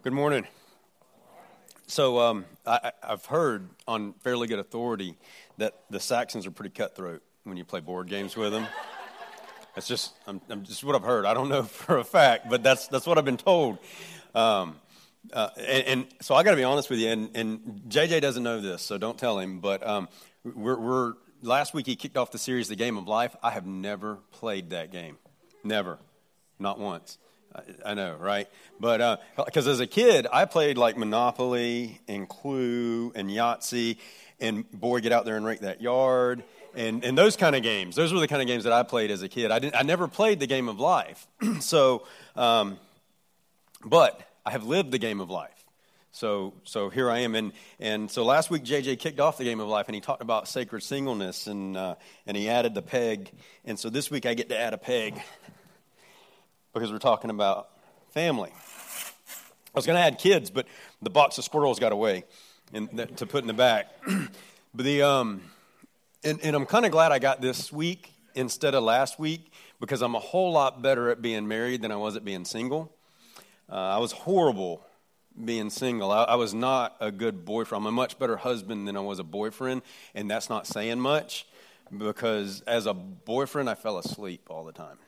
Good morning. So um, I, have heard on fairly good authority that the Saxons are pretty cutthroat when you play board games with them. That's just, I'm, I'm just what I've heard. I don't know for a fact, but that's that's what I've been told. Um, uh, and, and, so I got to be honest with you. And, and, JJ doesn't know this, so don't tell him. But um, we're, we're last week he kicked off the series, The Game of Life. I have never played that game, never, not once. I know, right? But because uh, as a kid, I played like Monopoly and Clue and Yahtzee, and boy, get out there and rake that yard, and and those kind of games. Those were the kind of games that I played as a kid. I didn't. I never played the game of life. so, um, but I have lived the game of life. So, so here I am, and and so last week JJ kicked off the game of life, and he talked about sacred singleness, and uh, and he added the peg, and so this week I get to add a peg because we're talking about family. I was going to add kids, but the box of squirrels got away and to put in the back. but the um, and, and I'm kind of glad I got this week instead of last week because I'm a whole lot better at being married than I was at being single. Uh, I was horrible being single. I, I, was not a good boyfriend. I'm a much better husband than I was a boyfriend, and that's not saying much because as a boyfriend, I fell asleep all the time.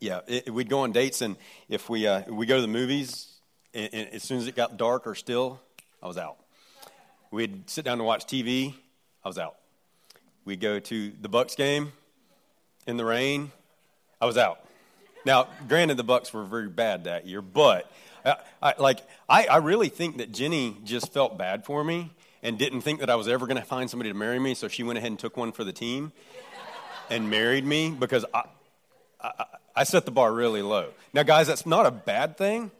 Yeah, it, we'd go on dates, and if we uh, we go to the movies, and, and as soon as it got dark or still, I was out. We'd sit down to watch TV, I was out. We'd go to the Bucks game in the rain, I was out. Now, granted, the Bucks were very bad that year, but I, I like I, I really think that Jenny just felt bad for me and didn't think that I was ever going to find somebody to marry me, so she went ahead and took one for the team and married me because I, I, I set the bar really low. Now, guys, that's not a bad thing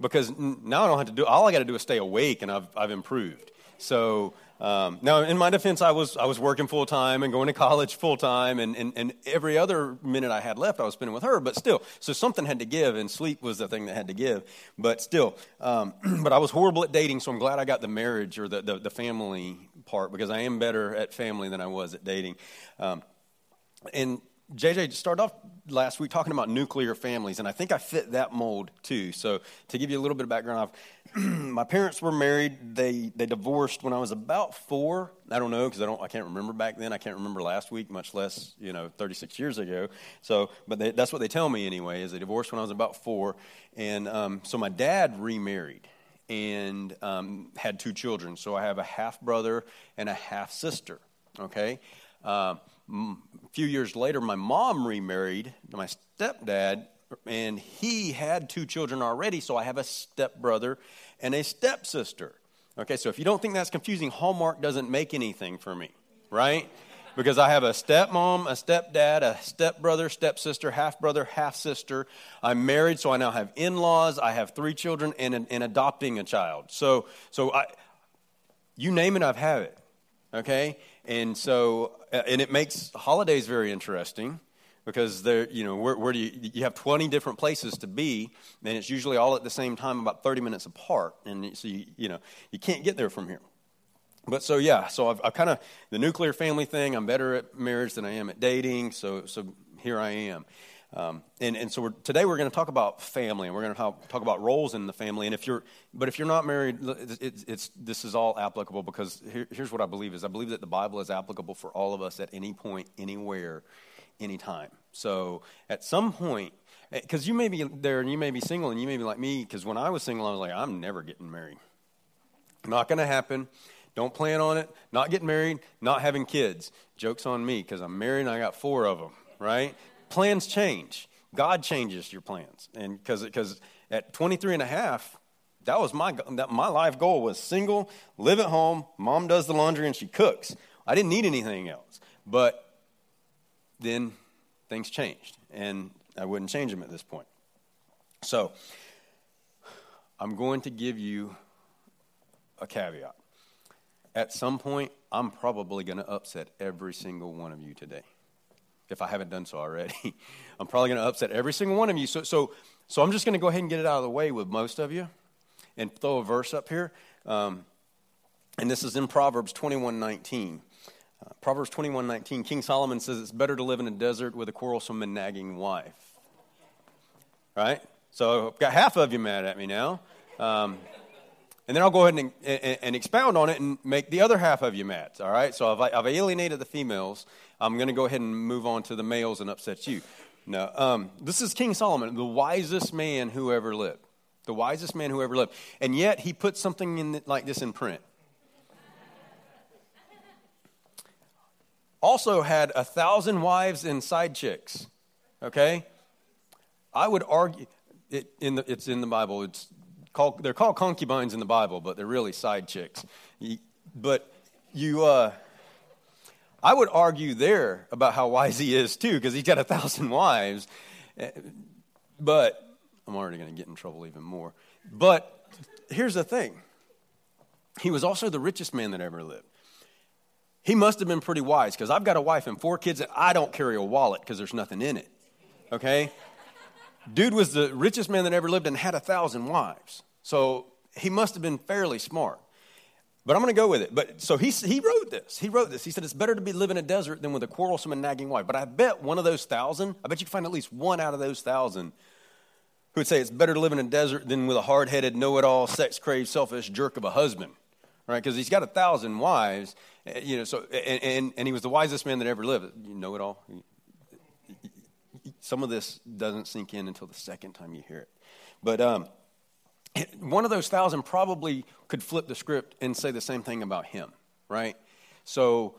because now I don't have to do. All I got to do is stay awake, and I've I've improved. So um, now, in my defense, I was I was working full time and going to college full time, and, and and every other minute I had left, I was spending with her. But still, so something had to give, and sleep was the thing that had to give. But still, um, but I was horrible at dating, so I'm glad I got the marriage or the the, the family part because I am better at family than I was at dating. Um, and JJ started off last week talking about nuclear families, and I think I fit that mold too. So, to give you a little bit of background, my parents were married. They they divorced when I was about four. I don't know because I don't I can't remember back then. I can't remember last week, much less you know 36 years ago. So, but they, that's what they tell me anyway. Is they divorced when I was about four, and um, so my dad remarried and um, had two children. So I have a half brother and a half sister. Okay. Uh, a few years later, my mom remarried my stepdad, and he had two children already, so I have a stepbrother and a stepsister. Okay, so if you don't think that's confusing, Hallmark doesn't make anything for me, right? Because I have a stepmom, a stepdad, a stepbrother, stepsister, half brother, half sister. I'm married, so I now have in laws. I have three children and, and adopting a child. So, so I, you name it, I've had it. Okay? And so, uh, and it makes holidays very interesting because there, you know, where, where, do you, you have 20 different places to be, and it's usually all at the same time, about 30 minutes apart. And so, you, you know, you can't get there from here. But so, yeah, so I've, I've kind of, the nuclear family thing, I'm better at marriage than I am at dating. So, so here I am. Um, and, and so we're, today we're going to talk about family, and we're going to talk, about roles in the family. And if you're, but if you're not married, it's, it's, this is all applicable because here, here's what I believe is I believe that the Bible is applicable for all of us at any point, anywhere, anytime. So at some point, because eh, you may be there and you may be single and you may be like me, because when I was single, I was like, I'm never getting married. Not going to happen. Don't plan on it. Not getting married, not having kids. Joke's on me because I'm married and I got four of them, right? Plans change. God changes your plans. And because at 23 and a half, that was my, that my life goal was single, live at home, mom does the laundry and she cooks. I didn't need anything else. But then things changed, and I wouldn't change them at this point. So I'm going to give you a caveat. At some point, I'm probably going to upset every single one of you today if I haven't done so already. I'm probably going to upset every single one of you. So, so, so I'm just going to go ahead and get it out of the way with most of you and throw a verse up here. Um, and this is in Proverbs 21:19. Uh, Proverbs 21:19. King Solomon says it's better to live in a desert with a quarrelsome and nagging wife. Right? So I've got half of you mad at me now. Um, and then I'll go ahead and, and, and, expound on it and make the other half of you mad. All right? So I've, I've alienated the females. I'm going to go ahead and move on to the males and upset you. No, um, this is King Solomon, the wisest man who ever lived. The wisest man who ever lived. And yet he put something in the, like this in print. Also had a thousand wives and side chicks. Okay? I would argue, it, in the, it's in the Bible. It's called, they're called concubines in the Bible, but they're really side chicks. But you, uh, I would argue there about how wise he is too, because he's got a thousand wives. But I'm already going to get in trouble even more. But here's the thing he was also the richest man that ever lived. He must have been pretty wise because I've got a wife and four kids, and I don't carry a wallet because there's nothing in it. Okay? Dude was the richest man that ever lived and had a thousand wives. So he must have been fairly smart. But I'm going to go with it. But so he, he wrote this. He wrote this. He said it's better to be living in a desert than with a quarrelsome and nagging wife. But I bet one of those thousand, I bet you can find at least one out of those thousand who would say it's better to live in a desert than with a hard headed, know it all, sex craved, selfish jerk of a husband. Right? Because he's got a thousand wives, eh, you know, so, and, and, and he was the wisest man that ever lived. You know it all. Some of this doesn't sink in until the second time you hear it. But um, one of those thousand probably could flip the script and say the same thing about him, right? So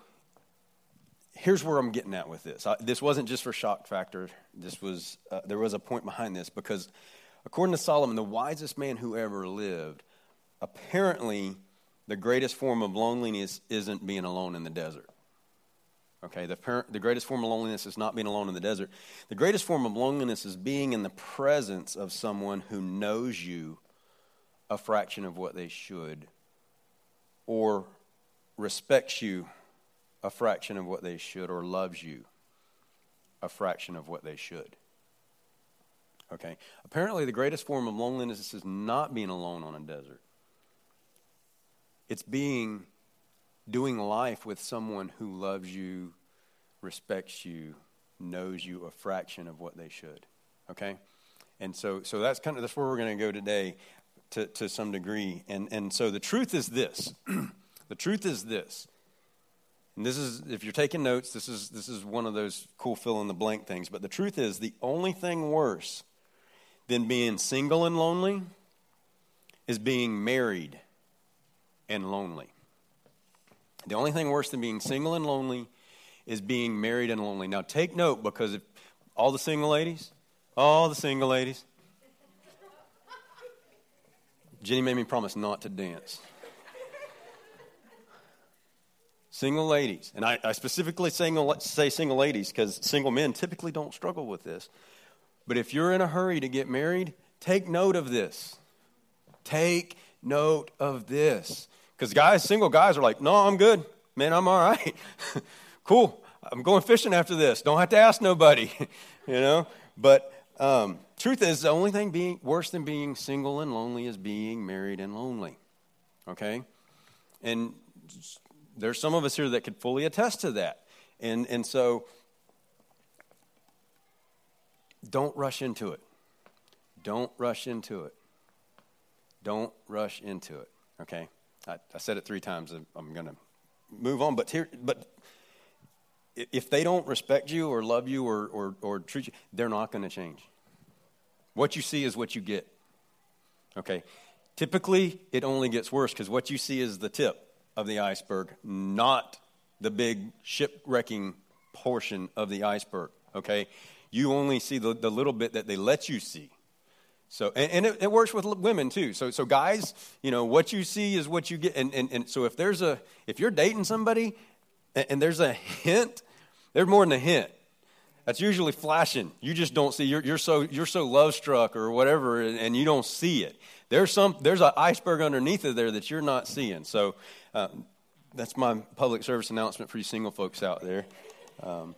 here's where I'm getting at with this. I, this wasn't just for shock factor. This was uh, there was a point behind this because, according to Solomon, the wisest man who ever lived, apparently the greatest form of loneliness isn't being alone in the desert. Okay, the, the greatest form of loneliness is not being alone in the desert. The greatest form of loneliness is being in the presence of someone who knows you a fraction of what they should or respects you a fraction of what they should or loves you a fraction of what they should. Okay? Apparently, the greatest form of loneliness is not being alone on a desert, it's being doing life with someone who loves you, respects you, knows you a fraction of what they should. Okay? And so, so that's kind of that's where we're going to go today to, to some degree. And, and so the truth is this the truth is this. And this is, if you're taking notes, this is, this is one of those cool fill in the blank things. But the truth is, the only thing worse than being single and lonely is being married and lonely. The only thing worse than being single and lonely is being married and lonely. Now, take note because if all the single ladies, all the single ladies, Jenny made me promise not to dance. single ladies, and I, I specifically single, say single ladies because single men typically don't struggle with this. But if you're in a hurry to get married, take note of this. Take note of this. Because guys, single guys are like, no, I'm good. Man, I'm all right. cool. I'm going fishing after this. Don't have to ask nobody, you know? But um, truth is, the only thing being worse than being single and lonely is being married and lonely. Okay? And there's some of us here that could fully attest to that. And, and so, don't rush into it. Don't rush into it. Don't rush into it. Okay? I, I said it three times. I'm going to move on. But, here, but if they don't respect you or love you or, or, or treat you, they're not going to change. What you see is what you get. Okay? Typically, it only gets worse because what you see is the tip of the iceberg, not the big shipwrecking portion of the iceberg. Okay? You only see the, the little bit that they let you see. So, and, and it, it, works with women too. So, so guys, you know, what you see is what you get. And, and, and so if there's a, if you're dating somebody and, and there's a hint, there's more than a hint. That's usually flashing. You just don't see. You're, you're so you're so love struck or whatever, and, and, you don't see it. There's some there's an iceberg underneath of there that you're not seeing. So uh, that's my public service announcement for you single folks out there. Um,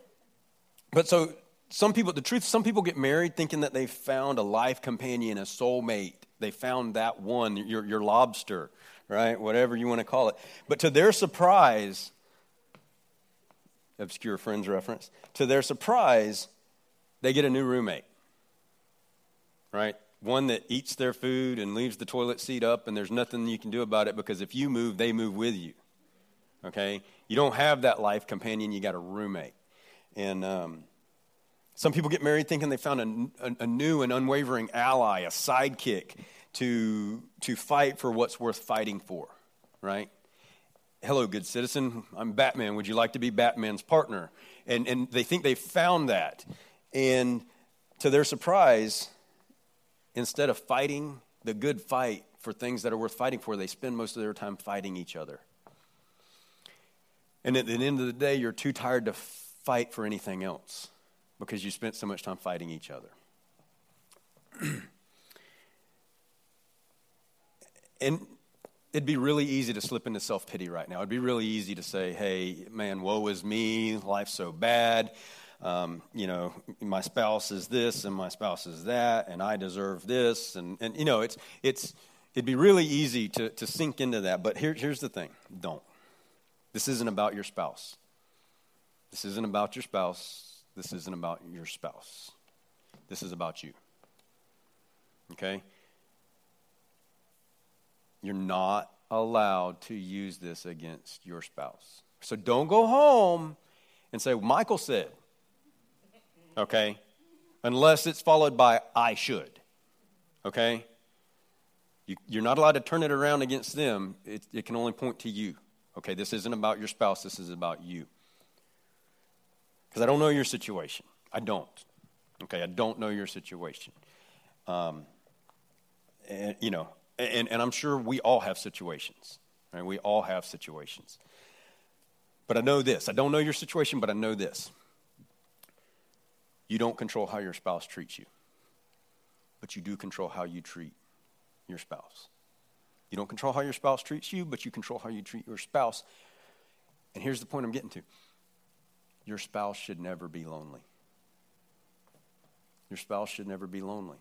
but so some people, the truth, some people get married thinking that they found a life companion, a soulmate. They found that one, your your lobster, right? Whatever you want to call it. But to their surprise, obscure Friends reference. To their surprise, they get a new roommate. Right? one that eats their food and leaves the toilet seat up, and there's nothing you can do about it because if you move, they move with you. Okay? You don't have that life companion, you got a roommate. And um, some people get married thinking they found a, a, a new and unwavering ally, a sidekick to, to fight for what's worth fighting for, right? Hello, good citizen. I'm Batman. Would you like to be Batman's partner? And, and they think they found that. And to their surprise, instead of fighting the good fight for things that are worth fighting for, they spend most of their time fighting each other. And at the end of the day, you're too tired to fight for anything else because you spent so much time fighting each other. and it'd be really easy to slip into self pity right now. It'd be really easy to say, hey, man, woe is me, life's so bad. Um, you know, my spouse is this and my spouse is that, and I deserve this. And, and you know, it's, it's, it'd be really easy to, to sink into that. But here, here's the thing don't. This isn't about your spouse. This isn't about your spouse. This isn't about your spouse. This is about you. Okay? You're not allowed to use this against your spouse. So don't go home and say, Michael said, okay? Unless it's followed by, I should, okay? You, are not allowed to turn it around against them. It, it can only point to you. Okay, this isn't about your spouse, this is about you. Because I don't know your situation. I don't. Okay, I don't know your situation. Um, and, you know, and, and I'm sure we all have situations. Right? We all have situations. But I know this. I don't know your situation, but I know this. You don't control how your spouse treats you, but you do control how you treat your spouse. You don't control how your spouse treats you, but you control how you treat your spouse. And here's the point I'm getting to your spouse should never be lonely. Your spouse should never be lonely.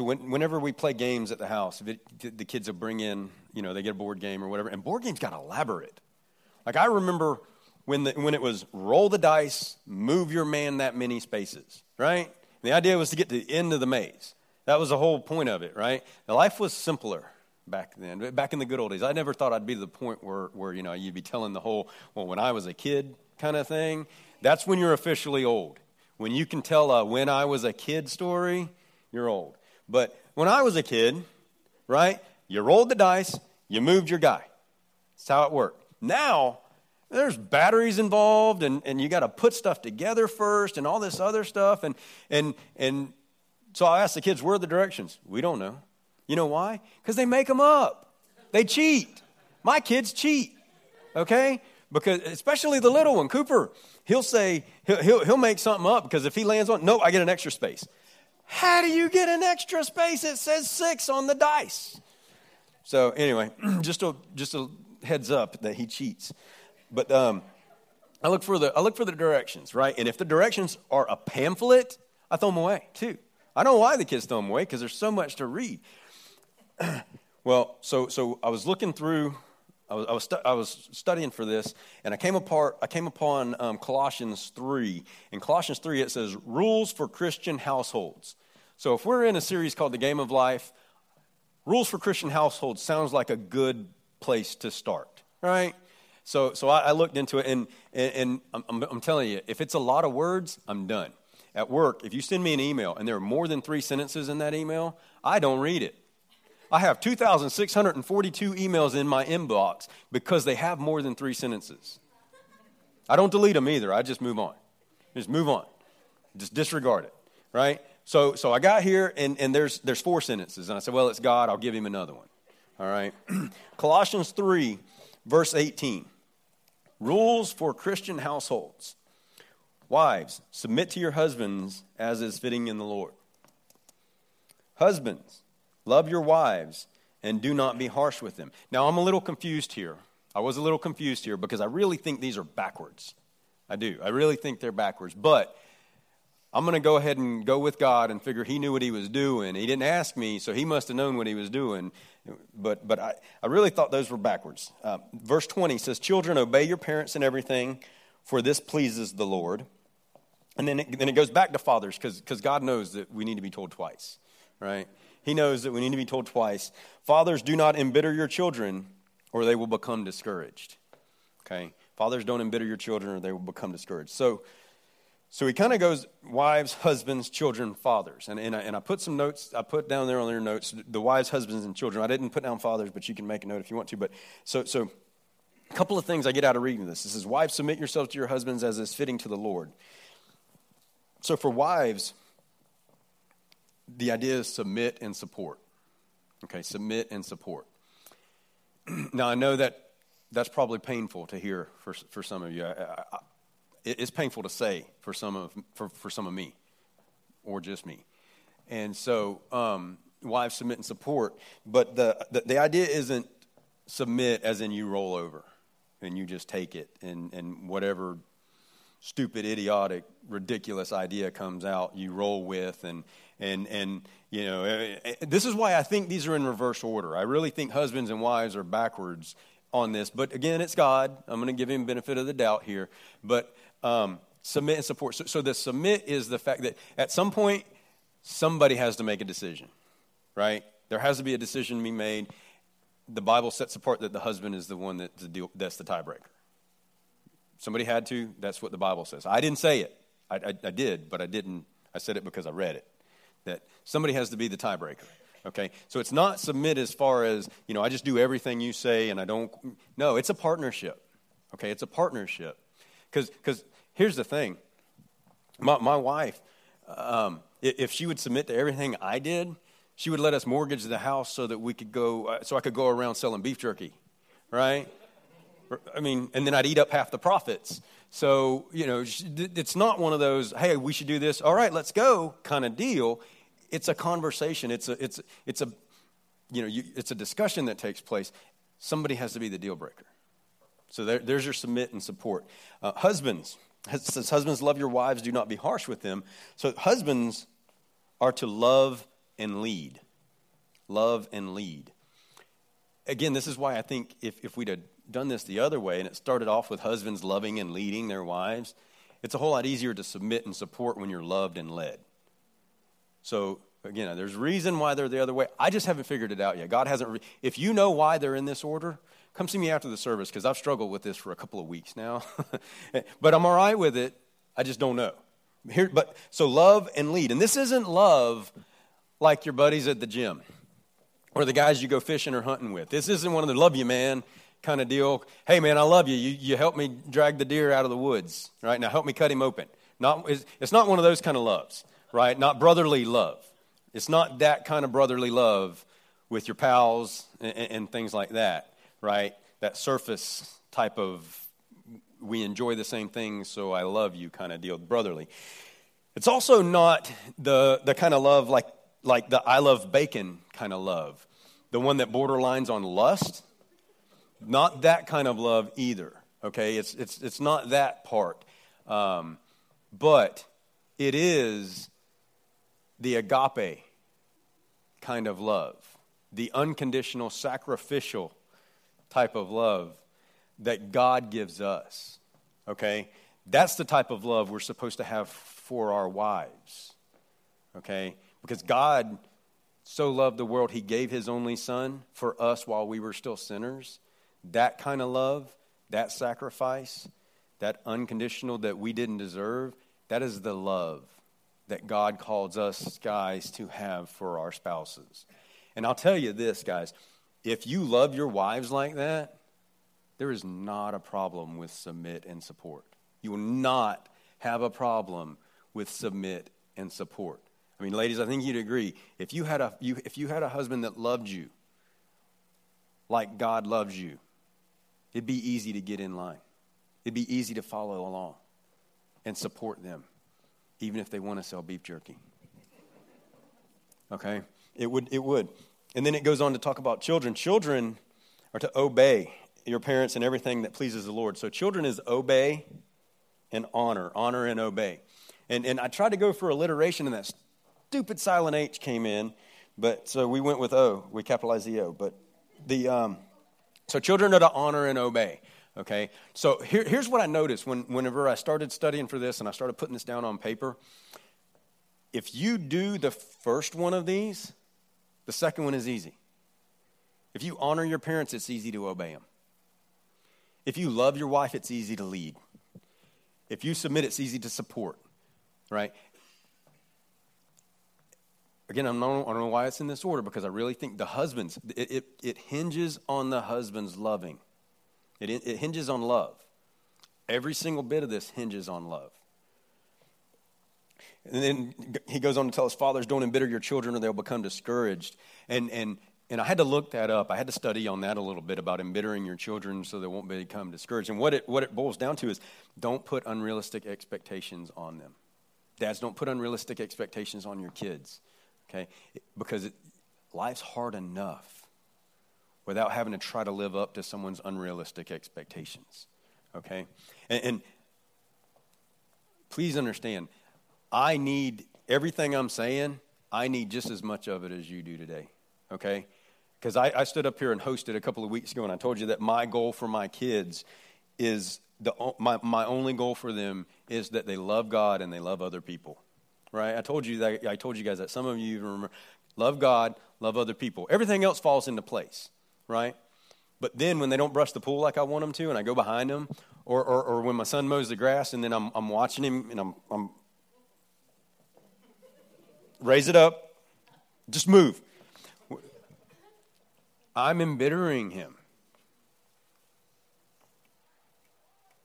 So when, whenever we play games at the house, it, the kids will bring in, you know, they get a board game or whatever, and board games got elaborate. Like I remember when, the, when it was roll the dice, move your man that many spaces, right? And the idea was to get to the end of the maze. That was the whole point of it, right? Life was simpler back then, back in the good old days. I never thought I'd be to the point where, where you know, you'd be telling the whole, well, when I was a kid kind of thing. That's when you're officially old. When you can tell a when I was a kid story, you're old. But when I was a kid, right, you rolled the dice, you moved your guy. That's how it worked. Now, there's batteries involved, and, and you got to put stuff together first, and all this other stuff. And, and, and so I asked the kids, where are the directions? We don't know. You know why? Because they make them up. They cheat. My kids cheat, okay? Because especially the little one, Cooper, he'll say, he'll, he'll, he'll make something up because if he lands on, no, I get an extra space. How do you get an extra space? It says six on the dice. So anyway, just a just a heads up that he cheats. But um, I look for the I look for the directions, right? And if the directions are a pamphlet, I throw them away too. I don't know why the kids throw them away because there's so much to read. well, so so I was looking through. I was, I was, stu- I was studying for this, and I came apart. I came upon um, Colossians three. In Colossians three, it says rules for Christian households. So if we're in a series called The Game of Life, Rules for Christian Households sounds like a good place to start, right? So, so I, I looked into it, and, and, and I'm, I'm telling you, if it's a lot of words, I'm done. At work, if you send me an email and there are more than three sentences in that email, I don't read it. I have 2,642 emails in my inbox because they have more than three sentences. I don't delete them either. I just move on. Just move on. Just disregard it, right? So, so I got here, and, and there's, there's four sentences. And I said, well, it's God. I'll give him another one. All right. Colossians 3, verse 18. Rules for Christian households. Wives, submit to your husbands as is fitting in the Lord. Husbands, love your wives and do not be harsh with them. Now, I'm a little confused here. I was a little confused here because I really think these are backwards. I do. I really think they're backwards. But I'm going to go ahead and go with God and figure he knew what he was doing. He didn't ask me, so he must have known what he was doing. But, but I, I really thought those were backwards. Uh, verse 20 says, Children, obey your parents in everything, for this pleases the Lord. And then it, then it goes back to fathers because God knows that we need to be told twice, right? He knows that we need to be told twice. Fathers, do not embitter your children or they will become discouraged. Okay? Fathers, don't embitter your children or they will become discouraged. So, so he kind of goes wives, husbands, children, fathers. And, and, I, and I put some notes, I put down there on your notes the wives, husbands, and children. I didn't put down fathers, but you can make a note if you want to. But so, so a couple of things I get out of reading this. This is wives, submit yourselves to your husbands as is fitting to the Lord. So for wives, the idea is submit and support. Okay, submit and support. now, I know that that's probably painful to hear for, for some of you. I, I, it's painful to say for some of, for, for some of me, or just me. And so, um, wives submit and support, but the, the, the idea isn't submit as in you roll over and you just take it and, and whatever stupid, idiotic, ridiculous idea comes out, you roll with. And, and, and you know, eh, eh, this is why I think these are in reverse order. I really think husbands and wives are backwards on this. But again, it's God. I'm going to give him benefit of the doubt here. But um, submit and support. So, so the submit is the fact that at some point, somebody has to make a decision, right? There has to be a decision to be made. The Bible sets apart that the husband is the one that's the, deal, that's the tiebreaker. Somebody had to. That's what the Bible says. I didn't say it. I, I, I did, but I didn't. I said it because I read it. That somebody has to be the tiebreaker. Okay? So it's not submit as far as, you know, I just do everything you say and I don't. No, it's a partnership. Okay? It's a partnership. Because here's the thing my, my wife, um, if she would submit to everything I did, she would let us mortgage the house so that we could go, uh, so I could go around selling beef jerky, right? I mean, and then I'd eat up half the profits. So, you know, it's not one of those, hey, we should do this, all right, let's go kind of deal. It's a conversation. It's a, it's, it's a, you know, you, it's a discussion that takes place. Somebody has to be the deal breaker. So there, there's your submit and support. Uh, husbands, says, husbands, love your wives, do not be harsh with them. So husbands are to love and lead. Love and lead. Again, this is why I think if, if we'd done this the other way and it started off with husbands loving and leading their wives, it's a whole lot easier to submit and support when you're loved and led. So, again, there's reason why they're the other way. I just haven't figured it out yet. God hasn't. Re- if you know why they're in this order, come see me after the service because I've struggled with this for a couple of weeks now. but I'm all right with it. I just don't know. Here, but so love and lead, and this isn't love like your buddies at the gym or the guys you go fishing or hunting with. This isn't one of the love you, man kind of deal. Hey, man, I love you. You, you help me drag the deer out of the woods, right? Now help me cut him open. Not, it's, it's not one of those kind of loves, right? Not brotherly love. It's not that kind of brotherly love with your pals and, and things like that, right? That surface type of we enjoy the same things, so I love you kind of deal, brotherly. It's also not the, the kind of love like, like the I love bacon kind of love, the one that borderlines on lust not that kind of love either, okay? It's, it's, it's not that part. Um, but it is the agape kind of love, the unconditional, sacrificial type of love that God gives us, okay? That's the type of love we're supposed to have for our wives, okay? Because God so loved the world, he gave his only son for us while we were still sinners. That kind of love, that sacrifice, that unconditional that we didn't deserve, that is the love that God calls us guys to have for our spouses. And I'll tell you this, guys if you love your wives like that, there is not a problem with submit and support. You will not have a problem with submit and support. I mean, ladies, I think you'd agree. If you had a, you, if you had a husband that loved you like God loves you, It'd be easy to get in line. It'd be easy to follow along and support them, even if they want to sell beef jerky. Okay? It would, it would. And then it goes on to talk about children. Children are to obey your parents in everything that pleases the Lord. So children is obey and honor, honor and obey. And, and I tried to go for alliteration, and that stupid silent H came in, but so we went with O. We capitalized the O. But the, um, so children are to honor and obey. Okay? So here, here's what I noticed when, whenever I started studying for this and I started putting this down on paper. If you do the first one of these, the second one is easy. If you honor your parents, it's easy to obey them. If you love your wife, it's easy to lead. If you submit, it's easy to support, right? Again, I'm not, I don't know why it's in this order because I really think the husbands, it, it, it hinges on the husband's loving. It, it hinges on love. Every single bit of this hinges on love. And then he goes on to tell us, fathers, don't embitter your children or they'll become discouraged. And, and, and I had to look that up. I had to study on that a little bit about embittering your children so they won't become discouraged. And what it, what it boils down to is don't put unrealistic expectations on them. Dads, don't put unrealistic expectations on your kids okay? Because it, life's hard enough without having to try to live up to someone's unrealistic expectations, okay? And, and please understand, I need everything I'm saying, I need just as much of it as you do today, okay? Because I, I stood up here and hosted a couple of weeks ago, and I told you that my goal for my kids is the, my, my only goal for them is that they love God and they love other people right? I told you that I told you guys that some of you even remember love God, love other people. Everything else falls into place, right? But then when they don't brush the pool like I want them to, and I go behind them, or, or, or when my son mows the grass and then I'm, I'm watching him and I'm, I'm raise it up, just move. I'm embittering him.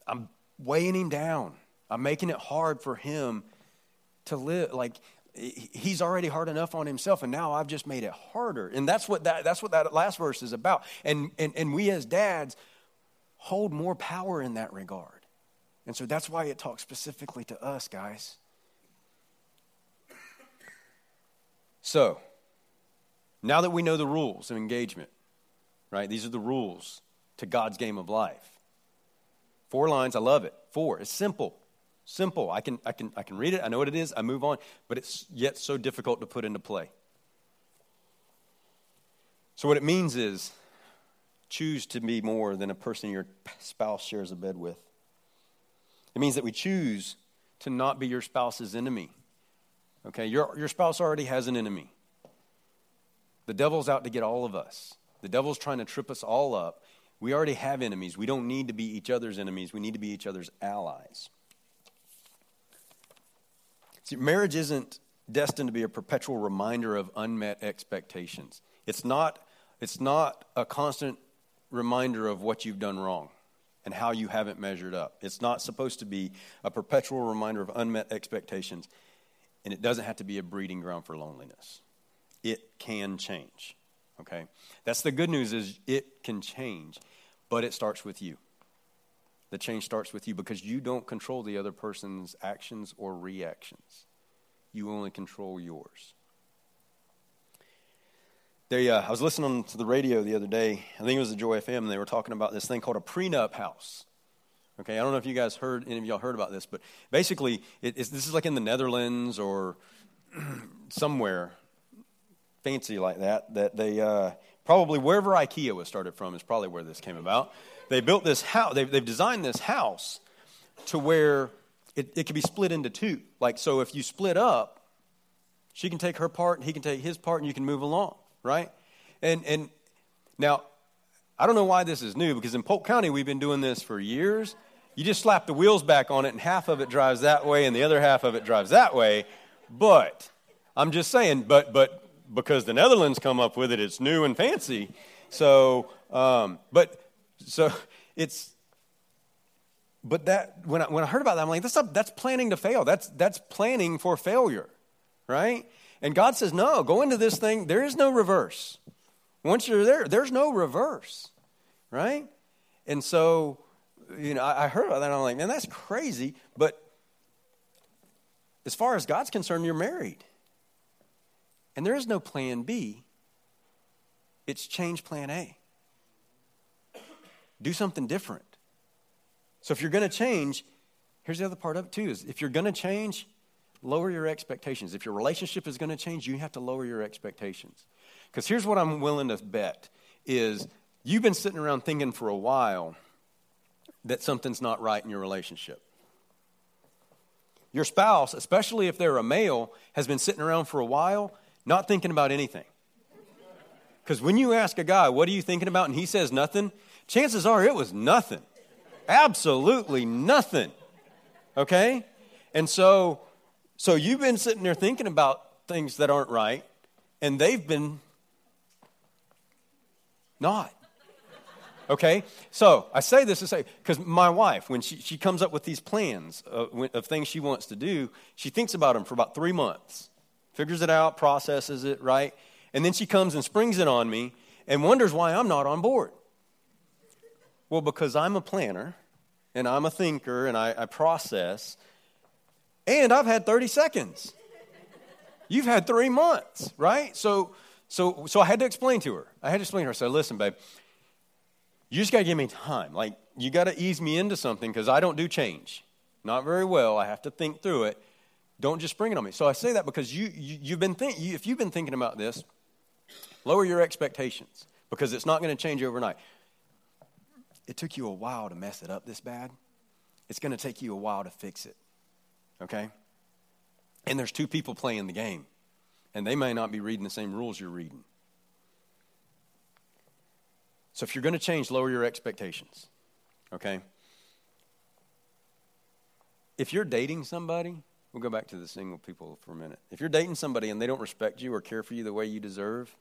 I'm weighing him down. I'm making it hard for him to live like he's already hard enough on himself and now i've just made it harder. And that's what that that's what that last verse is about. And and, and we as dads hold more power in that regard. And so that's why it talks specifically to us guys. So now that we know the rules of engagement right these are the rules to god's game of life. Four lines i love it. Four it's simple Simple. I can, I, can, I can read it, I know what it is, I move on, but it's yet so difficult to put into play. So, what it means is choose to be more than a person your spouse shares a bed with. It means that we choose to not be your spouse's enemy. Okay, your, your spouse already has an enemy. The devil's out to get all of us. The devil's trying to trip us all up. We already have enemies. We don't need to be each other's enemies. We need to be each other's allies. See, marriage isn't destined to be a perpetual reminder of unmet expectations. It's not, it's not a constant reminder of what you've done wrong and how you haven't measured up. It's not supposed to be a perpetual reminder of unmet expectations, and it doesn't have to be a breeding ground for loneliness. It can change. Okay? That's the good news is it can change, but it starts with you. The change starts with you because you don't control the other person's actions or reactions. You only control yours. They, uh, I was listening to the radio the other day. I think it was the Joy FM, and they were talking about this thing called a prenup house. Okay, I don't know if you guys heard, any of y'all heard about this, but basically, it, this is like in the Netherlands or somewhere fancy like that. That they uh, probably wherever IKEA was started from is probably where this came about they built this house, they've, they've designed this house to where it, it can be split into two. Like, so if you split up, she can take her part and he can take his part and you can move along, right? And, and now, I don't know why this is new because in Polk County we've been doing this for years. You just slap the wheels back on it and half of it drives that way and the other half of it drives that way. But I'm just saying, but but because the Netherlands come up with it, it's new and fancy. So, um, but so it's, but that, when I, when I heard about that, I'm like, that's, that's planning to fail. That's, that's planning for failure, right? And God says, no, go into this thing. There is no reverse. Once you're there, there's no reverse, right? And so, you know, I, I heard about that. I'm like, man, that's crazy. But as far as God's concerned, you're married. And there is no plan B. It's change plan A do something different. So if you're going to change, here's the other part of it too is if you're going to change, lower your expectations. If your relationship is going to change, you have to lower your expectations. Because here's what I'm willing to bet is you've been sitting around thinking for a while, that something's not right in your relationship. Your spouse, especially if they're a male, has been sitting around for a while not thinking about anything. Because when you ask a guy, what are you thinking about, and he says nothing, chances are it was nothing. Absolutely nothing. Okay? And so, so you've been sitting there thinking about things that aren't right, and they've been not. Okay? So I say this to say, because my wife, when she, she comes up with these plans uh, of, of things she wants to do, she thinks about them for about three months, figures it out, processes it, right? And then she comes and springs it on me and wonders why I'm not on board. Well, because I'm a planner and I'm a thinker and I, I process, and I've had 30 seconds. You've had three months, right? So, so, so I had to explain to her. I had to explain to her. I said, listen, babe, you just got to give me time. Like, you got to ease me into something because I don't do change. Not very well. I have to think through it. Don't just spring it on me. So I say that because you, you, have been think, you, if you've been thinking about this, lower your expectations because it's not going to change overnight. It took you a while to mess it up this bad. It's going to take you a while to fix it. Okay? And there's two people playing the game, and they may not be reading the same rules you're reading. So if you're going to change, lower your expectations. Okay? If you're dating somebody, we'll go back to the single people for a minute. If you're dating somebody and they don't respect you or care for you the way you deserve,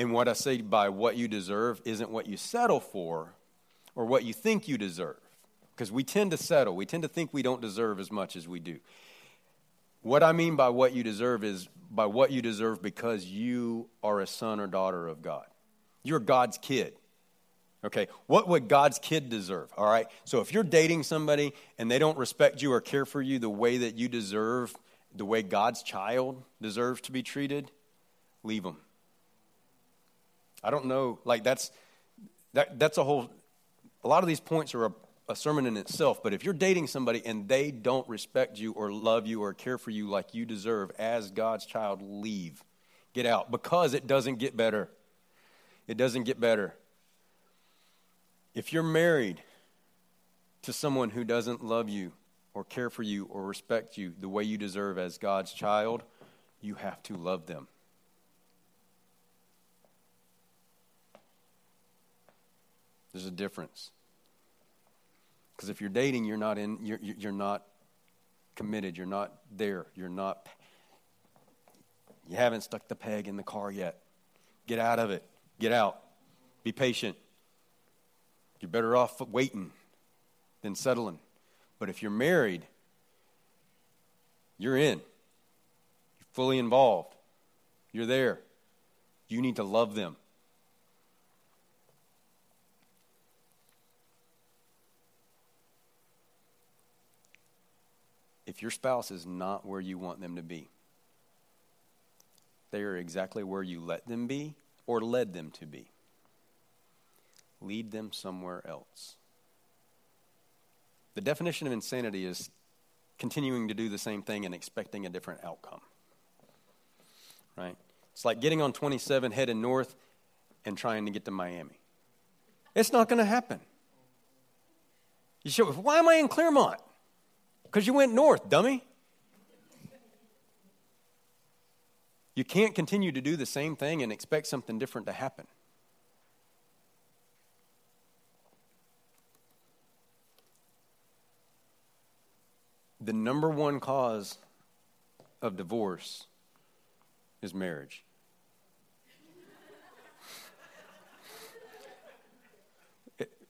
and what I say by what you deserve isn't what you settle for or what you think you deserve, because we tend to settle. We tend to think we don't deserve as much as we do. What I mean by what you deserve is by what you deserve because you are a son or daughter of God. You're God's kid. Okay, what would God's kid deserve? All right, so if you're dating somebody and they don't respect you or care for you the way that you deserve, the way God's child deserves to be treated, leave them. I don't know, like that's that, that's a whole. A lot of these points are a, a sermon in itself, but if you're dating somebody and they don't respect you or love you or care for you like you deserve as God's child, leave, get out because it doesn't get better. It doesn't get better. If you're married to someone who doesn't love you or care for you or respect you the way you deserve as God's child, you have to love them. There's a difference. Because if you're dating, you're not in, you're, you're not committed. You're not there. You're not, you haven't stuck the peg in the car yet. Get out of it. Get out. Be patient. You're better off waiting than settling. But if you're married, you're in. You're fully involved. You're there. You need to love them. If your spouse is not where you want them to be, they are exactly where you let them be or led them to be. Lead them somewhere else. The definition of insanity is continuing to do the same thing and expecting a different outcome. Right? It's like getting on 27 heading north and trying to get to Miami. It's not going to happen. You should, why am I in Clermont? Because you went north, dummy. You can't continue to do the same thing and expect something different to happen. The number one cause of divorce is marriage.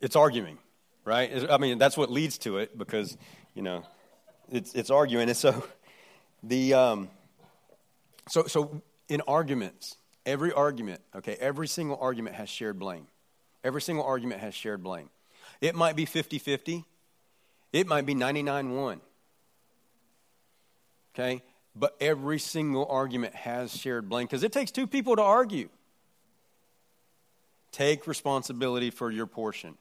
it's arguing, right? I mean, that's what leads to it because, you know, it's, it's arguing. And so the. Um, so, so in arguments, every argument, okay, every single argument has shared blame. Every single argument has shared blame. It might be 50 50, it might be 99 1. Okay? But every single argument has shared blame because it takes two people to argue. Take responsibility for your portion,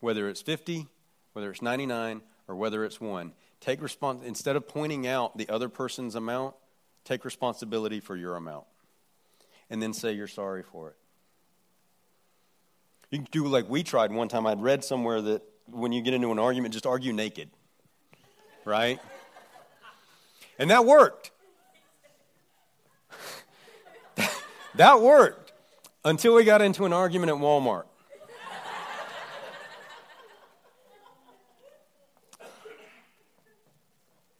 whether it's 50, whether it's 99, or whether it's 1. Take respons- instead of pointing out the other person's amount, Take responsibility for your amount. And then say you're sorry for it. You can do like we tried one time. I'd read somewhere that when you get into an argument, just argue naked, right? And that worked. that worked until we got into an argument at Walmart.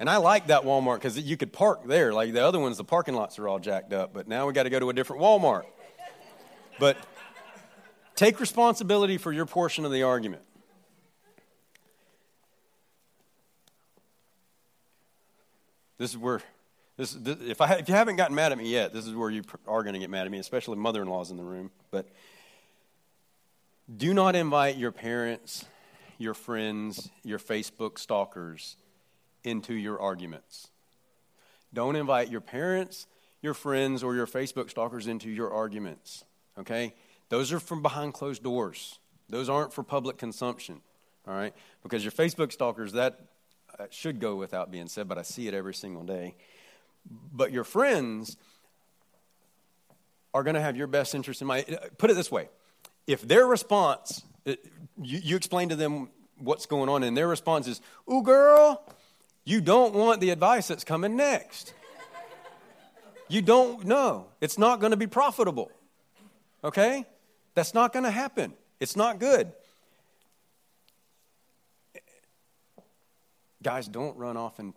And I like that Walmart because you could park there. Like the other ones, the parking lots are all jacked up. But now we got to go to a different Walmart. But take responsibility for your portion of the argument. This is where, this, this if, I, if you haven't gotten mad at me yet, this is where you are going to get mad at me, especially mother in laws in the room. But do not invite your parents, your friends, your Facebook stalkers into your arguments. Don't invite your parents, your friends, or your Facebook stalkers into your arguments. Okay? Those are from behind closed doors. Those aren't for public consumption. All right? Because your Facebook stalkers, that uh, should go without being said, but I see it every single day. But your friends are going to have your best interest in mind. Put it this way if their response, you, you explain to them what's going on, and their response is, Ooh, girl, you don't want the advice that's coming next. You don't know. It's not going to be profitable. Okay? That's not going to happen. It's not good. Guys, don't run off and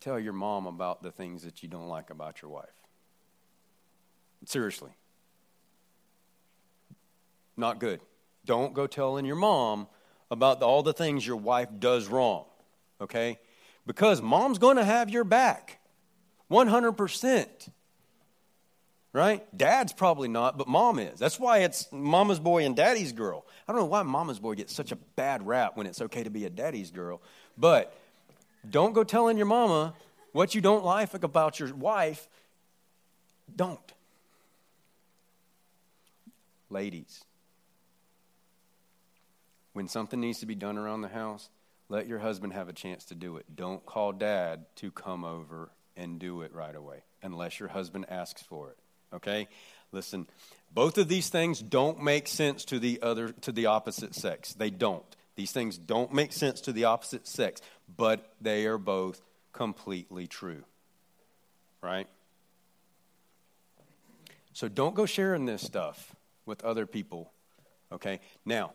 tell your mom about the things that you don't like about your wife. Seriously. Not good. Don't go telling your mom about all the things your wife does wrong. Okay? Because mom's going to have your back 100%. Right? Dad's probably not, but mom is. That's why it's mama's boy and daddy's girl. I don't know why mama's boy gets such a bad rap when it's okay to be a daddy's girl, but don't go telling your mama what you don't like about your wife. Don't. Ladies, when something needs to be done around the house, let your husband have a chance to do it. Don't call dad to come over and do it right away unless your husband asks for it. Okay? Listen, both of these things don't make sense to the other to the opposite sex. They don't. These things don't make sense to the opposite sex, but they are both completely true. Right? So don't go sharing this stuff with other people. Okay? Now,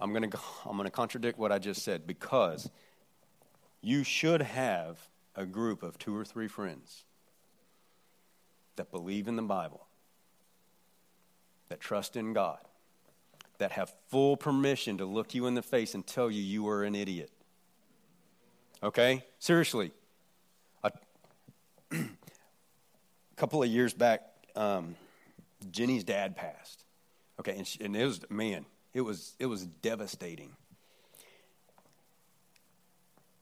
I'm going to I'm going to contradict what I just said because you should have a group of two or three friends that believe in the Bible, that trust in God, that have full permission to look you in the face and tell you you are an idiot. Okay? Seriously. A, a couple of years back, um, Jenny's dad passed. Okay, and, she, and it was, man, it was, it was devastating.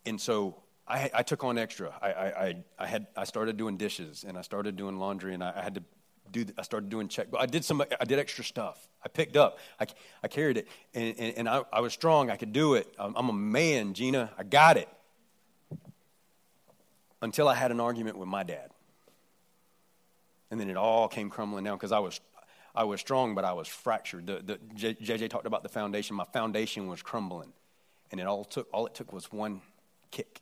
And so I, I took on extra. I, I, I, had, I started doing dishes and I started doing laundry and I, I had to do, I started doing check. I did some, I did extra stuff. I picked up, I, I carried it and, and, and I, I was strong. I could do it. I'm, I'm a man, Gina. I got it. Until I had an argument with my dad. And then it all came crumbling down because I was, I was strong, but I was fractured. The, the, JJ talked about the foundation. My foundation was crumbling. And it all, took, all it took was one kick.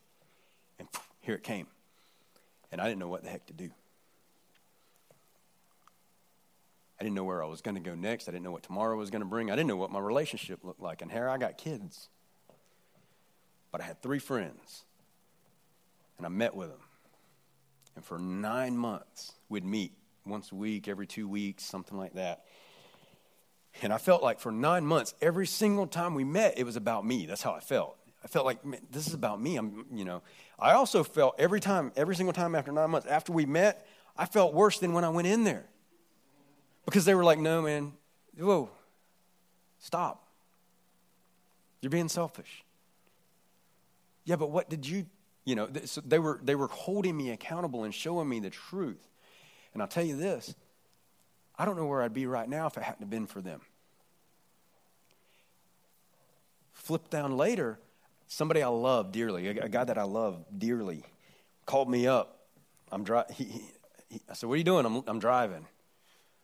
And here it came. And I didn't know what the heck to do. I didn't know where I was going to go next. I didn't know what tomorrow was going to bring. I didn't know what my relationship looked like. And here I got kids. But I had three friends. And I met with them. And for nine months, we'd meet once a week, every two weeks, something like that. And I felt like for nine months, every single time we met, it was about me. That's how I felt. I felt like this is about me. I'm, you know. I also felt every time, every single time after nine months, after we met, I felt worse than when I went in there, because they were like, "No, man, whoa, stop. You're being selfish." Yeah, but what did you, you know? So They were they were holding me accountable and showing me the truth. And I'll tell you this I don't know where I'd be right now if it hadn't been for them. Flip down later, somebody I love dearly, a, guy that I love dearly, called me up. I'm dri- he, he, I said, What are you doing? I'm, I'm driving.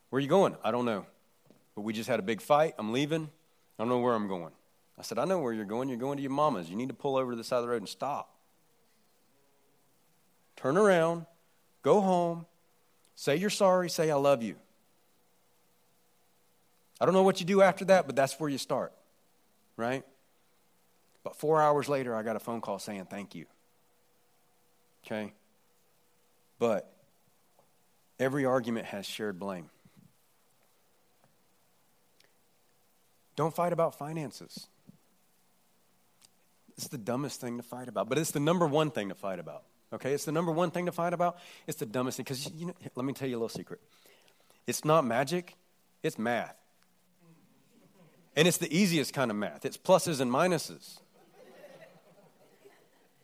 Where are you going? I don't know. But we just had a big fight. I'm leaving. I don't know where I'm going. I said, I know where you're going. You're going to your mama's. You need to pull over to the side of the road and stop. Turn around, go home, say you're sorry, say I love you. I don't know what you do after that, but that's where you start, right? But four hours later, I got a phone call saying thank you. Okay? But every argument has shared blame. Don't fight about finances. It's the dumbest thing to fight about, but it's the number one thing to fight about. Okay, it's the number one thing to fight about. It's the dumbest thing because you know. Let me tell you a little secret. It's not magic. It's math, and it's the easiest kind of math. It's pluses and minuses.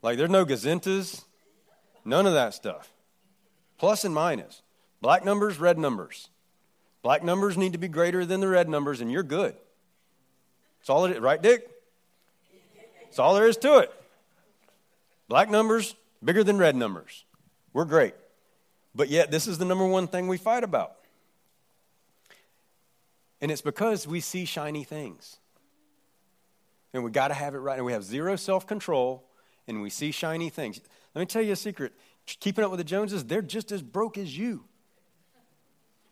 Like there's no gazintas, none of that stuff. Plus and minus. Black numbers, red numbers. Black numbers need to be greater than the red numbers, and you're good. That's all it is, right, Dick? That's all there is to it. Black numbers, bigger than red numbers. We're great. But yet, this is the number one thing we fight about. And it's because we see shiny things. And we got to have it right. And we have zero self control, and we see shiny things. Let me tell you a secret keeping up with the Joneses, they're just as broke as you.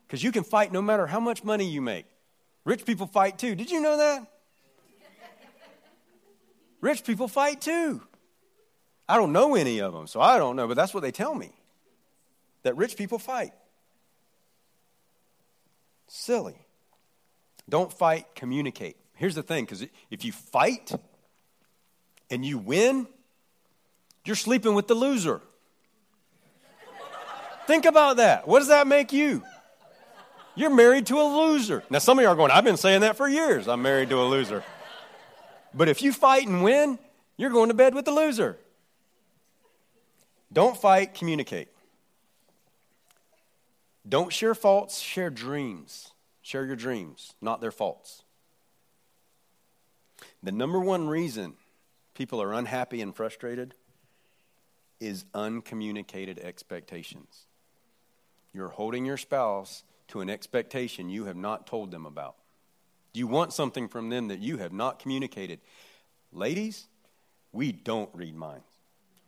Because you can fight no matter how much money you make. Rich people fight too. Did you know that? Rich people fight too. I don't know any of them, so I don't know, but that's what they tell me that rich people fight. Silly. Don't fight, communicate. Here's the thing because if you fight and you win, you're sleeping with the loser. Think about that. What does that make you? You're married to a loser. Now, some of you are going, I've been saying that for years. I'm married to a loser. But if you fight and win, you're going to bed with the loser. Don't fight, communicate. Don't share faults, share dreams. Share your dreams, not their faults. The number one reason people are unhappy and frustrated is uncommunicated expectations. You're holding your spouse to an expectation you have not told them about. You want something from them that you have not communicated. Ladies, we don't read minds.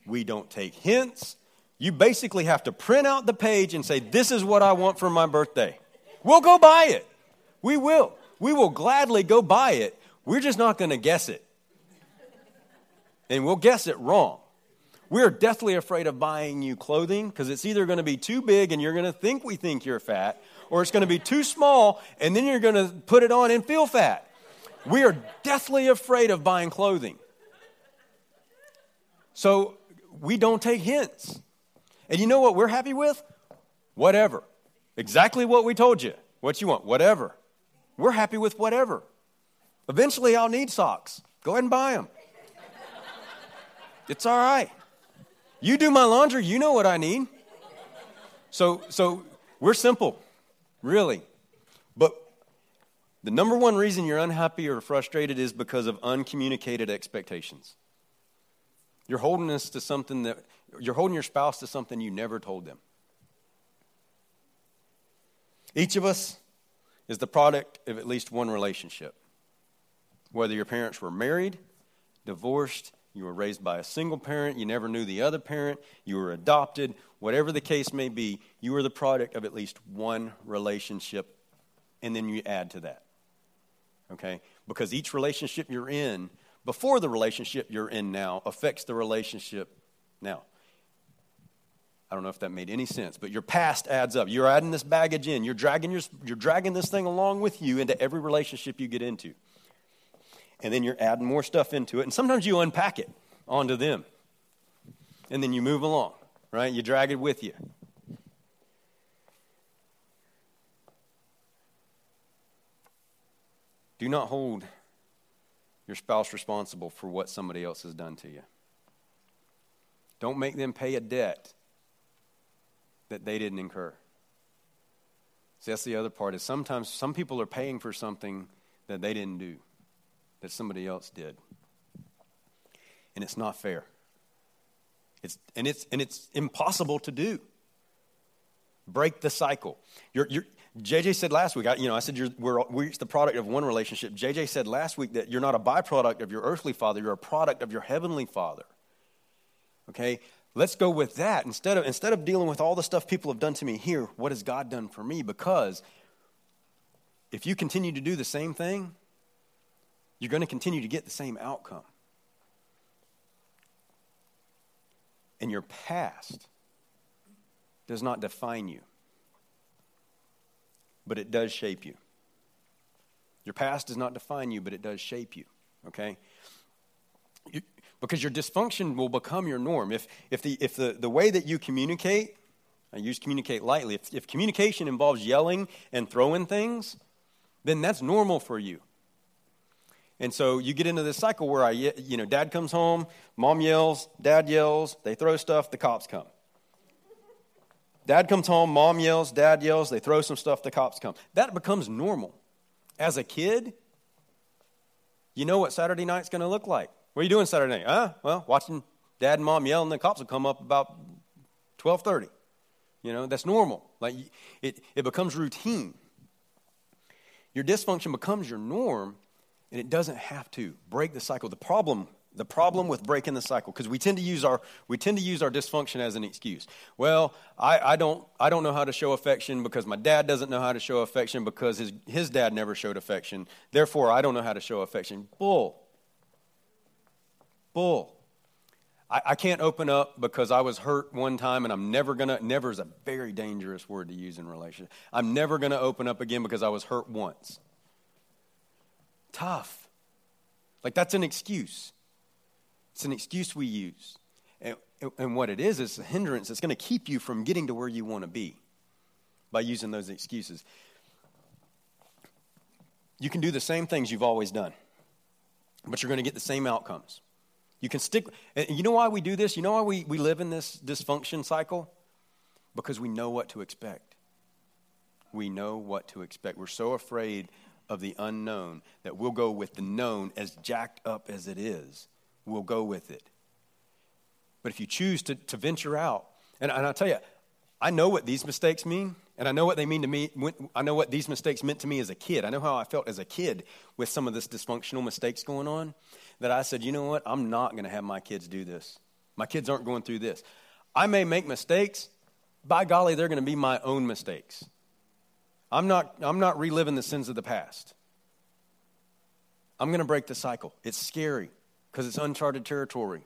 We don't take hints. You basically have to print out the page and say, This is what I want for my birthday. We'll go buy it. We will. We will gladly go buy it. We're just not going to guess it. And we'll guess it wrong. We're deathly afraid of buying you clothing because it's either going to be too big and you're going to think we think you're fat, or it's going to be too small and then you're going to put it on and feel fat. We are deathly afraid of buying clothing. So we don't take hints. And you know what we're happy with? Whatever. Exactly what we told you. What you want, whatever. We're happy with whatever. Eventually, I'll need socks. Go ahead and buy them. It's all right. You do my laundry, you know what I need. So, so we're simple, really. But the number one reason you're unhappy or frustrated is because of uncommunicated expectations. You're holding us to something that you're holding your spouse to something you never told them. Each of us is the product of at least one relationship. Whether your parents were married, divorced, you were raised by a single parent, you never knew the other parent, you were adopted, whatever the case may be, you are the product of at least one relationship, and then you add to that. Okay? Because each relationship you're in, before the relationship you're in now, affects the relationship now. I don't know if that made any sense, but your past adds up. You're adding this baggage in. You're dragging, your, you're dragging this thing along with you into every relationship you get into and then you're adding more stuff into it. And sometimes you unpack it onto them. And then you move along, right? You drag it with you. Do not hold your spouse responsible for what somebody else has done to you. Don't make them pay a debt that they didn't incur. See, that's the other part is sometimes some people are paying for something that they didn't do that somebody else did. And it's not fair. It's, and, it's, and it's impossible to do. Break the cycle. You're, you're, JJ said last week, I, you know, I said we're, we're the product of one relationship. JJ said last week that you're not a byproduct of your earthly father, you're a product of your heavenly father. Okay? Let's go with that. Instead of, instead of dealing with all the stuff people have done to me here, what has God done for me? Because if you continue to do the same thing, you're going to continue to get the same outcome. And your past does not define you, but it does shape you. Your past does not define you, but it does shape you, okay? You, because your dysfunction will become your norm. If, if, the, if the, the way that you communicate, I use communicate lightly, if, if communication involves yelling and throwing things, then that's normal for you. And so you get into this cycle where I, you know, dad comes home, mom yells, dad yells, they throw stuff, the cops come. Dad comes home, mom yells, dad yells, they throw some stuff, the cops come. That becomes normal. As a kid, you know what Saturday night's going to look like. What are you doing Saturday night? Huh? Well, watching dad and mom yell, and the cops will come up about 12:30. You know, that's normal. Like it, it becomes routine. Your dysfunction becomes your norm, and it doesn't have to break the cycle. The problem the problem with breaking the cycle because we tend to use our we tend to use our dysfunction as an excuse. Well I, I don't i don't know how to show affection because my dad doesn't know how to show affection because his, his dad never showed affection. Therefore i don't know how to show affection. Bull. Bull. I, I can't open up because i was hurt one time and i'm never gonna never is a very dangerous word to use in relationship. I'm never gonna open up again because i was hurt once. Tough. Like that's an excuse it's an excuse we use. And, and what it is, is a hindrance that's going to keep you from getting to where you want to be by using those excuses. You can do the same things you've always done, but you're going to get the same outcomes. You can stick, and you know why we do this? You know why we, we live in this dysfunction cycle? Because we know what to expect. We know what to expect. We're so afraid of the unknown that we'll go with the known as jacked up as it is we'll go with it. But if you choose to, to venture out, and, and I'll tell you, I know what these mistakes mean, and I know what they mean to me. I know what these mistakes meant to me as a kid. I know how I felt as a kid with some of this dysfunctional mistakes going on. That I said, you know what? I'm not going to have my kids do this. My kids aren't going through this. I may make mistakes. By golly, they're going to be my own mistakes. I'm not, I'm not reliving the sins of the past. I'm going to break the cycle. It's scary because it's uncharted territory,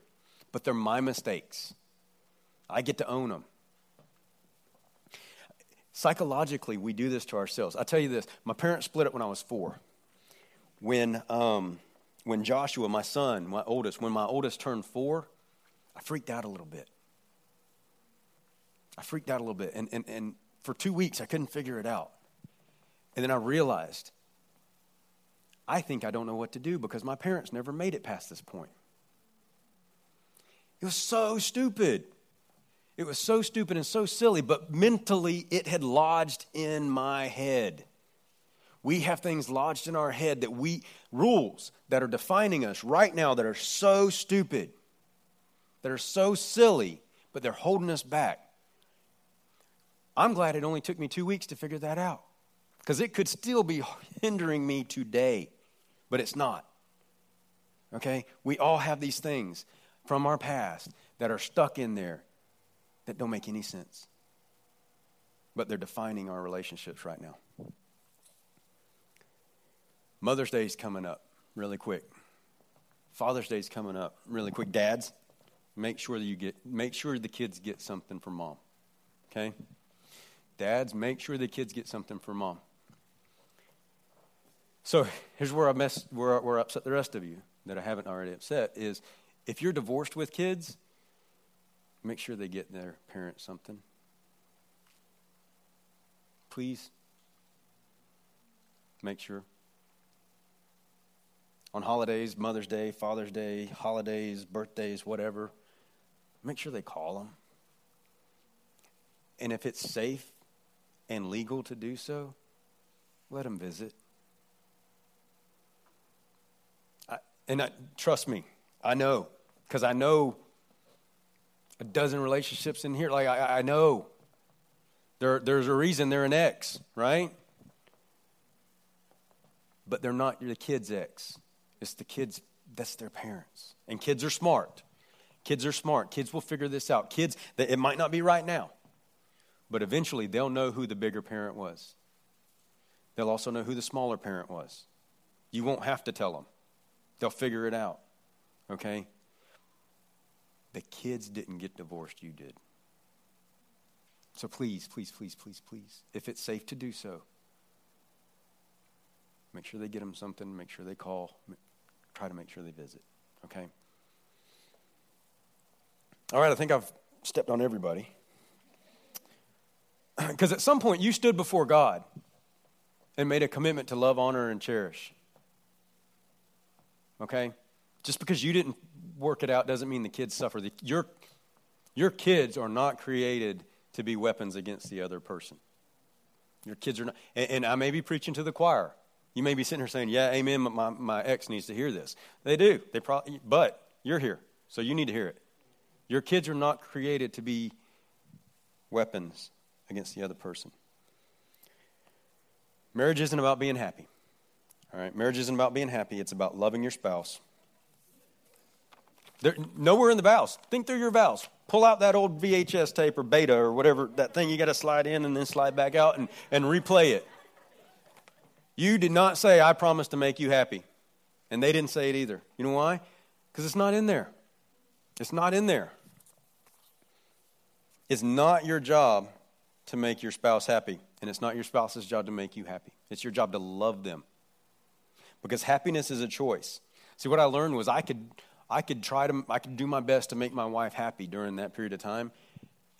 but they're my mistakes. I get to own them. Psychologically, we do this to ourselves. I tell you this my parents split up when I was four. When, um, when Joshua, my son, my oldest, when my oldest turned four, I freaked out a little bit. I freaked out a little bit. And, and, and for two weeks, I couldn't figure it out. And then I realized I think I don't know what to do because my parents never made it past this point. It was so stupid. It was so stupid and so silly, but mentally it had lodged in my head. We have things lodged in our head that we, rules that are defining us right now that are so stupid, that are so silly, but they're holding us back. I'm glad it only took me two weeks to figure that out because it could still be hindering me today, but it's not. Okay? We all have these things from our past that are stuck in there that don't make any sense, but they're defining our relationships right now. Mother's Day is coming up really quick. Father's Day is coming up really quick. Dads, make sure that you get make sure the kids get something for mom. Okay? Dads, make sure the kids get something for mom. So here's where I mess, where, where I upset the rest of you that I haven't already upset is if you're divorced with kids, make sure they get their parents something. Please. Make sure. On holidays, Mother's Day, Father's Day, holidays, birthdays, whatever, make sure they call them. And if it's safe and legal to do so, let them visit. And I, trust me, I know, because I know a dozen relationships in here. Like, I, I know There, there's a reason they're an ex, right? But they're not the kid's ex. It's the kids, that's their parents. And kids are smart. Kids are smart. Kids will figure this out. Kids, it might not be right now, but eventually they'll know who the bigger parent was. They'll also know who the smaller parent was. You won't have to tell them, they'll figure it out. Okay? The kids didn't get divorced, you did. So please, please, please, please, please, if it's safe to do so, make sure they get them something, make sure they call, try to make sure they visit. Okay? All right, I think I've stepped on everybody. Because at some point you stood before God and made a commitment to love, honor, and cherish. Okay? Just because you didn't work it out doesn't mean the kids suffer. The, your, your kids are not created to be weapons against the other person. Your kids are not. And, and I may be preaching to the choir. You may be sitting here saying, Yeah, amen, my, my ex needs to hear this. They do. They probably, but you're here, so you need to hear it. Your kids are not created to be weapons against the other person. Marriage isn't about being happy. All right, marriage isn't about being happy, it's about loving your spouse. There, nowhere in the vows. Think through your vows. Pull out that old VHS tape or beta or whatever, that thing you got to slide in and then slide back out and, and replay it. You did not say, I promise to make you happy. And they didn't say it either. You know why? Because it's not in there. It's not in there. It's not your job to make your spouse happy, and it's not your spouse's job to make you happy. It's your job to love them. Because happiness is a choice. See, what I learned was I could, I could try to, I could do my best to make my wife happy during that period of time,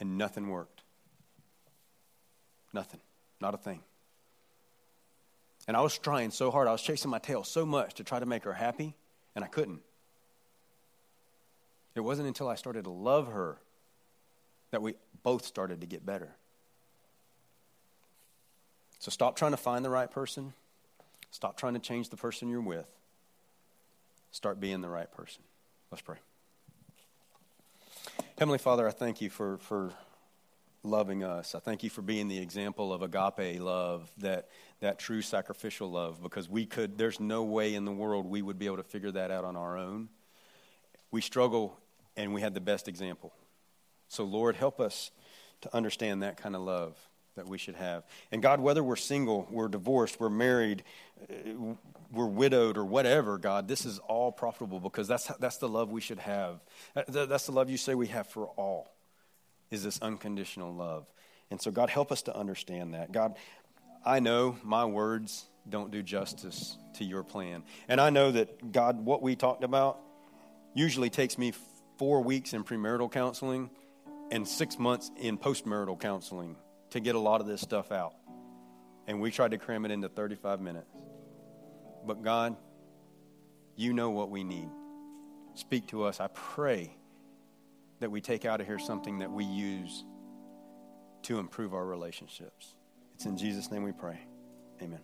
and nothing worked. Nothing. Not a thing. And I was trying so hard, I was chasing my tail so much to try to make her happy, and I couldn't. It wasn't until I started to love her that we both started to get better. So stop trying to find the right person. Stop trying to change the person you're with. Start being the right person. Let's pray. Heavenly Father, I thank you for, for loving us. I thank you for being the example of agape love, that, that true sacrificial love, because we could, there's no way in the world we would be able to figure that out on our own. We struggle and we had the best example. So, Lord, help us to understand that kind of love that we should have. And God, whether we're single, we're divorced, we're married, uh, we're widowed, or whatever, God, this is all profitable because that's, that's the love we should have. That's the love you say we have for all, is this unconditional love. And so, God, help us to understand that. God, I know my words don't do justice to your plan. And I know that, God, what we talked about usually takes me four weeks in premarital counseling and six months in postmarital counseling to get a lot of this stuff out. And we tried to cram it into 35 minutes. But God, you know what we need. Speak to us. I pray that we take out of here something that we use to improve our relationships. It's in Jesus' name we pray. Amen.